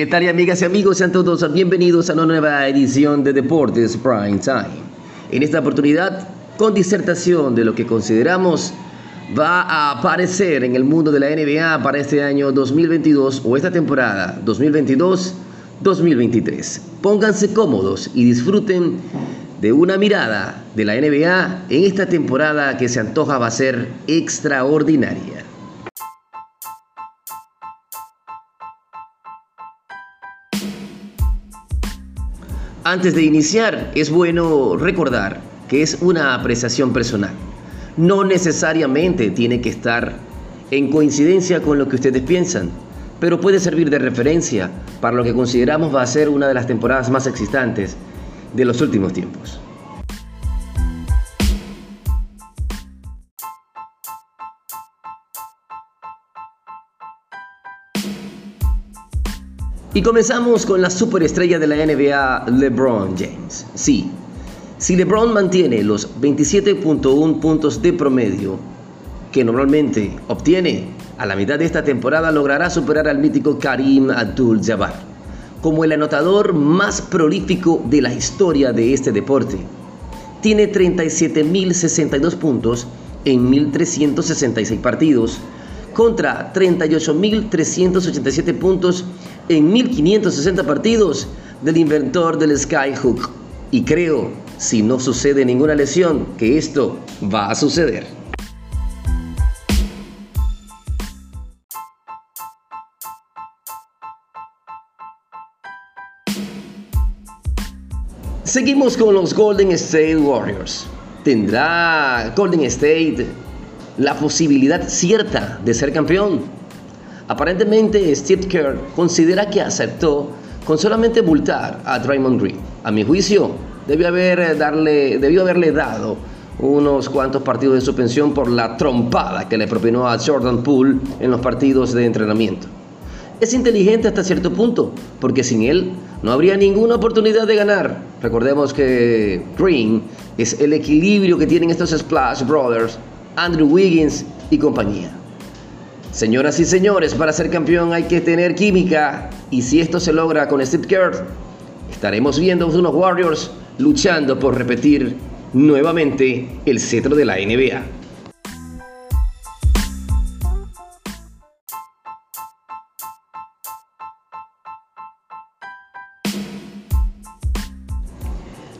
¿Qué tal, amigas y amigos? Sean todos bienvenidos a una nueva edición de Deportes Prime Time. En esta oportunidad, con disertación de lo que consideramos va a aparecer en el mundo de la NBA para este año 2022 o esta temporada 2022-2023. Pónganse cómodos y disfruten de una mirada de la NBA en esta temporada que se antoja va a ser extraordinaria. Antes de iniciar, es bueno recordar que es una apreciación personal. No necesariamente tiene que estar en coincidencia con lo que ustedes piensan, pero puede servir de referencia para lo que consideramos va a ser una de las temporadas más existentes de los últimos tiempos. Y comenzamos con la superestrella de la NBA, LeBron James. Sí, si LeBron mantiene los 27.1 puntos de promedio que normalmente obtiene a la mitad de esta temporada, logrará superar al mítico Karim Abdul-Jabbar como el anotador más prolífico de la historia de este deporte. Tiene 37.062 puntos en 1.366 partidos contra 38.387 puntos 1.560 partidos del inventor del Skyhook. Y creo, si no sucede ninguna lesión, que esto va a suceder. Seguimos con los Golden State Warriors. ¿Tendrá Golden State la posibilidad cierta de ser campeón? Aparentemente Steve Kerr considera que aceptó con solamente multar a Draymond Green. A mi juicio, debió, haber eh, darle, debió haberle dado unos cuantos partidos de suspensión por la trompada que le propinó a Jordan Poole en los partidos de entrenamiento. Es inteligente hasta cierto punto, porque sin él no habría ninguna oportunidad de ganar. Recordemos que Green es el equilibrio que tienen estos Splash Brothers, Andrew Wiggins y compañía. Señoras y señores, para ser campeón hay que tener química y si esto se logra con Steve Kerr, estaremos viendo unos Warriors luchando por repetir nuevamente el cetro de la NBA.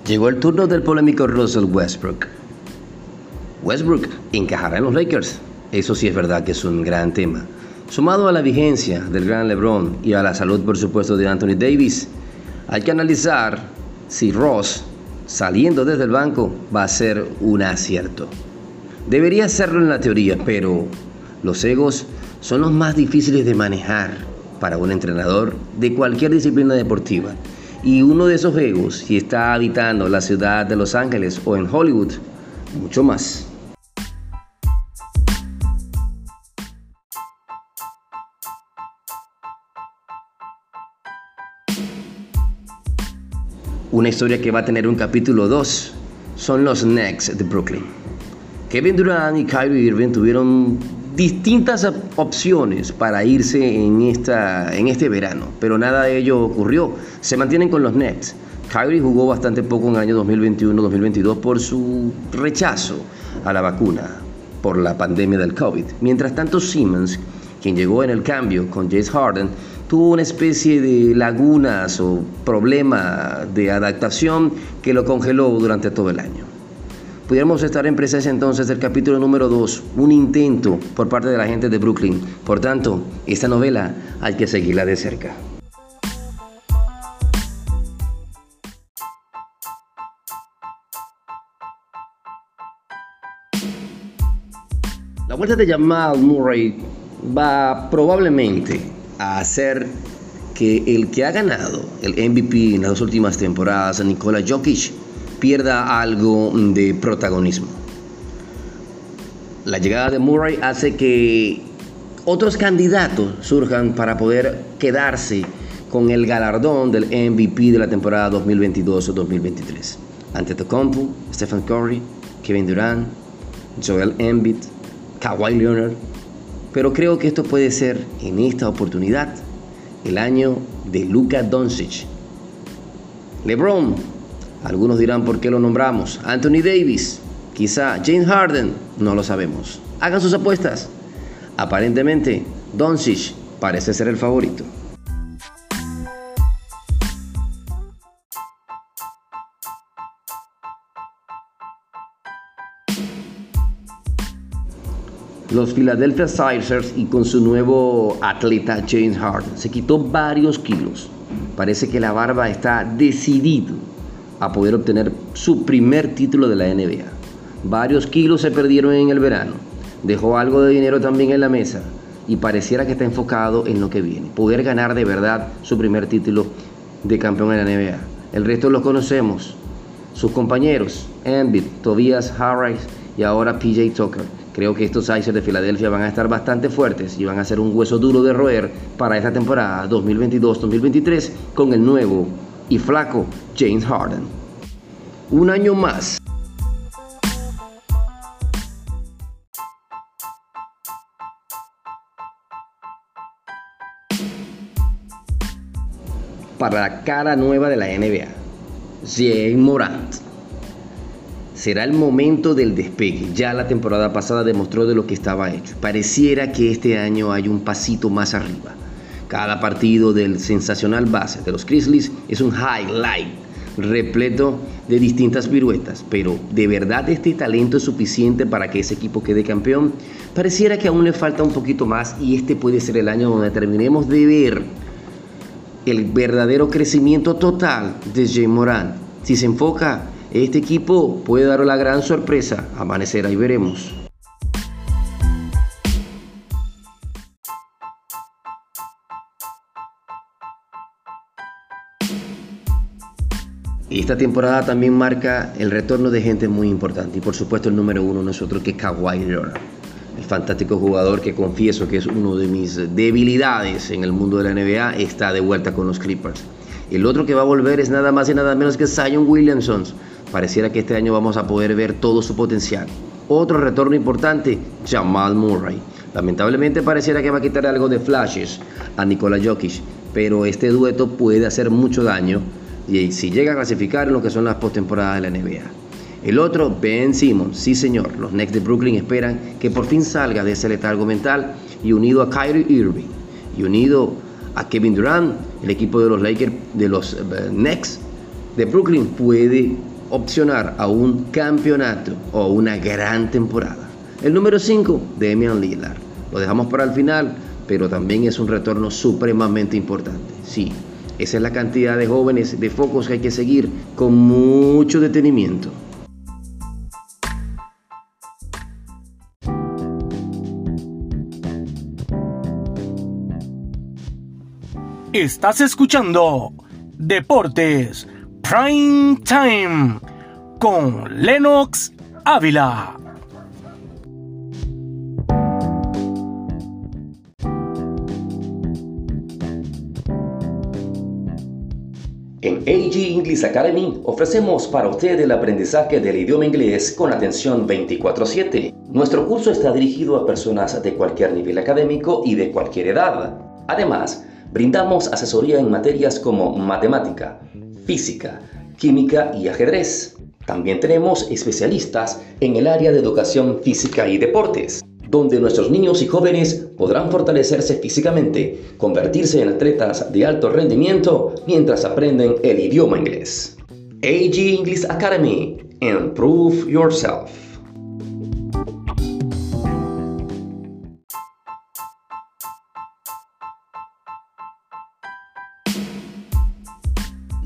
Llegó el turno del polémico Russell Westbrook. Westbrook encajará en los Lakers. Eso sí es verdad que es un gran tema. Sumado a la vigencia del gran LeBron y a la salud, por supuesto, de Anthony Davis, hay que analizar si Ross, saliendo desde el banco, va a ser un acierto. Debería serlo en la teoría, pero los egos son los más difíciles de manejar para un entrenador de cualquier disciplina deportiva. Y uno de esos egos, si está habitando la ciudad de Los Ángeles o en Hollywood, mucho más. Una historia que va a tener un capítulo 2 son los Knicks de Brooklyn. Kevin Durant y Kyrie Irving tuvieron distintas opciones para irse en, esta, en este verano, pero nada de ello ocurrió. Se mantienen con los Nets. Kyrie jugó bastante poco en el año 2021-2022 por su rechazo a la vacuna por la pandemia del COVID. Mientras tanto, Simmons, quien llegó en el cambio con James Harden, tuvo una especie de lagunas o problema de adaptación que lo congeló durante todo el año. Pudiéramos estar en presencia entonces del capítulo número 2, un intento por parte de la gente de Brooklyn. Por tanto, esta novela hay que seguirla de cerca. La vuelta de Jamal Murray va probablemente a hacer que el que ha ganado el MVP en las dos últimas temporadas, Nikola Jokic, pierda algo de protagonismo. La llegada de Murray hace que otros candidatos surjan para poder quedarse con el galardón del MVP de la temporada 2022-2023. Ante Tocompo, Stephen Curry, Kevin Durant, Joel Embiid, Kawhi Leonard, pero creo que esto puede ser en esta oportunidad el año de Luka Doncic. LeBron, algunos dirán por qué lo nombramos. Anthony Davis, quizá James Harden, no lo sabemos. Hagan sus apuestas. Aparentemente, Doncic parece ser el favorito. Los Philadelphia Sixers y con su nuevo atleta James Harden se quitó varios kilos. Parece que la barba está decidido a poder obtener su primer título de la NBA. Varios kilos se perdieron en el verano. Dejó algo de dinero también en la mesa y pareciera que está enfocado en lo que viene. Poder ganar de verdad su primer título de campeón en la NBA. El resto los conocemos. Sus compañeros, Embiid, Tobias Harris y ahora PJ Tucker Creo que estos Sixers de Filadelfia van a estar bastante fuertes y van a ser un hueso duro de roer para esta temporada 2022-2023 con el nuevo y flaco James Harden. Un año más. Para la cara nueva de la NBA, James Morant será el momento del despegue. Ya la temporada pasada demostró de lo que estaba hecho. Pareciera que este año hay un pasito más arriba. Cada partido del sensacional base de los Grizzlies es un highlight repleto de distintas piruetas, pero ¿de verdad este talento es suficiente para que ese equipo quede campeón? Pareciera que aún le falta un poquito más y este puede ser el año donde terminemos de ver el verdadero crecimiento total de Jay Moran. Si se enfoca este equipo puede dar la gran sorpresa. Amanecerá y veremos. Esta temporada también marca el retorno de gente muy importante y por supuesto el número uno nosotros que Kawhi Leonard, el fantástico jugador que confieso que es uno de mis debilidades en el mundo de la NBA, está de vuelta con los Clippers. El otro que va a volver es nada más y nada menos que Zion Williamson, Pareciera que este año vamos a poder ver todo su potencial. Otro retorno importante, Jamal Murray. Lamentablemente pareciera que va a quitar algo de flashes a Nikola Jokic, pero este dueto puede hacer mucho daño y si llega a clasificar en lo que son las postemporadas de la NBA. El otro, Ben Simmons, sí señor, los Knicks de Brooklyn esperan que por fin salga de ese letargo mental y unido a Kyrie Irving y unido a Kevin Durant, el equipo de los Lakers, de los uh, Knicks de Brooklyn puede opcionar a un campeonato o una gran temporada. El número 5, Damian Lillard. Lo dejamos para el final, pero también es un retorno supremamente importante. Sí, esa es la cantidad de jóvenes, de focos que hay que seguir con mucho detenimiento. Estás escuchando Deportes Prime Time con Lennox Ávila. En AG English Academy ofrecemos para usted el aprendizaje del idioma inglés con atención 24/7. Nuestro curso está dirigido a personas de cualquier nivel académico y de cualquier edad. Además, brindamos asesoría en materias como matemática, física, química y ajedrez. También tenemos especialistas en el área de educación física y deportes, donde nuestros niños y jóvenes podrán fortalecerse físicamente, convertirse en atletas de alto rendimiento mientras aprenden el idioma inglés. AG English Academy. Improve yourself.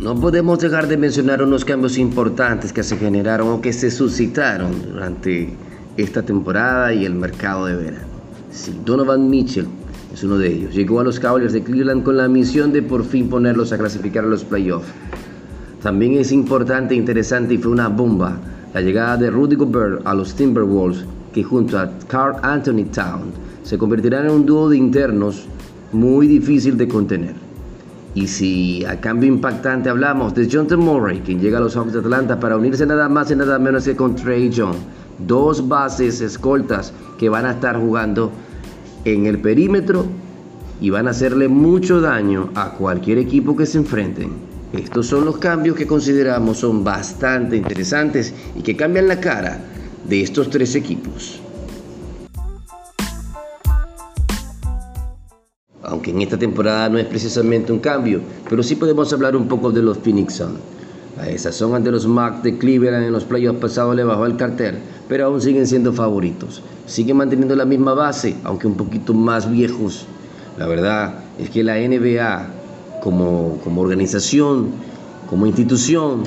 No podemos dejar de mencionar unos cambios importantes que se generaron o que se suscitaron durante esta temporada y el mercado de verano. Donovan Mitchell es uno de ellos. Llegó a los Cavaliers de Cleveland con la misión de por fin ponerlos a clasificar a los playoffs. También es importante e interesante y fue una bomba la llegada de Rudy Gobert a los Timberwolves, que junto a Carl Anthony Town se convertirán en un dúo de internos muy difícil de contener. Y si a cambio impactante hablamos de Jonathan Murray, quien llega a los Hawks de Atlanta para unirse nada más y nada menos que con Trey Young, dos bases escoltas que van a estar jugando en el perímetro y van a hacerle mucho daño a cualquier equipo que se enfrenten. Estos son los cambios que consideramos son bastante interesantes y que cambian la cara de estos tres equipos. Aunque en esta temporada no es precisamente un cambio, pero sí podemos hablar un poco de los Phoenix Suns. A esa son ante los Mac de Cleveland en los playoffs pasados le bajó el cartel, pero aún siguen siendo favoritos. Siguen manteniendo la misma base, aunque un poquito más viejos. La verdad es que la NBA, como, como organización, como institución,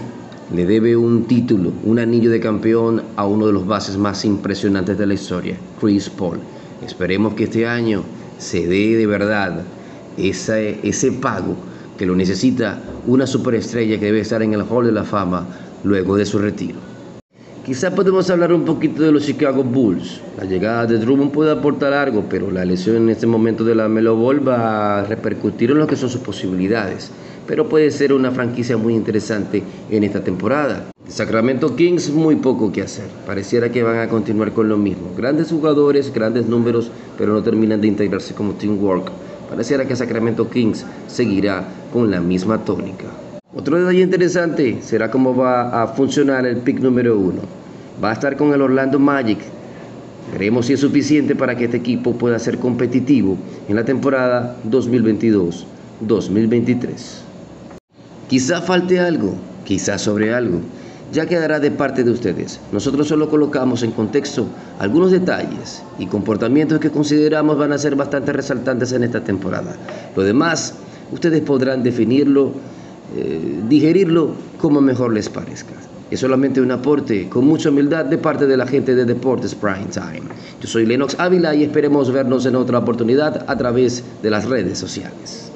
le debe un título, un anillo de campeón a uno de los bases más impresionantes de la historia, Chris Paul. Esperemos que este año se dé de verdad ese, ese pago que lo necesita una superestrella que debe estar en el Hall de la Fama luego de su retiro. Quizá podemos hablar un poquito de los Chicago Bulls. La llegada de Drummond puede aportar algo, pero la lesión en este momento de la Melo Ball va a repercutir en lo que son sus posibilidades. Pero puede ser una franquicia muy interesante en esta temporada. Sacramento Kings muy poco que hacer. Pareciera que van a continuar con lo mismo. Grandes jugadores, grandes números, pero no terminan de integrarse como teamwork. Pareciera que Sacramento Kings seguirá con la misma tónica. Otro detalle interesante será cómo va a funcionar el pick número uno. Va a estar con el Orlando Magic. Veremos si es suficiente para que este equipo pueda ser competitivo en la temporada 2022-2023. Quizá falte algo, quizá sobre algo. Ya quedará de parte de ustedes. Nosotros solo colocamos en contexto algunos detalles y comportamientos que consideramos van a ser bastante resaltantes en esta temporada. Lo demás, ustedes podrán definirlo eh, digerirlo como mejor les parezca. Es solamente un aporte con mucha humildad de parte de la gente de Deportes Prime Time. Yo soy Lennox Ávila y esperemos vernos en otra oportunidad a través de las redes sociales.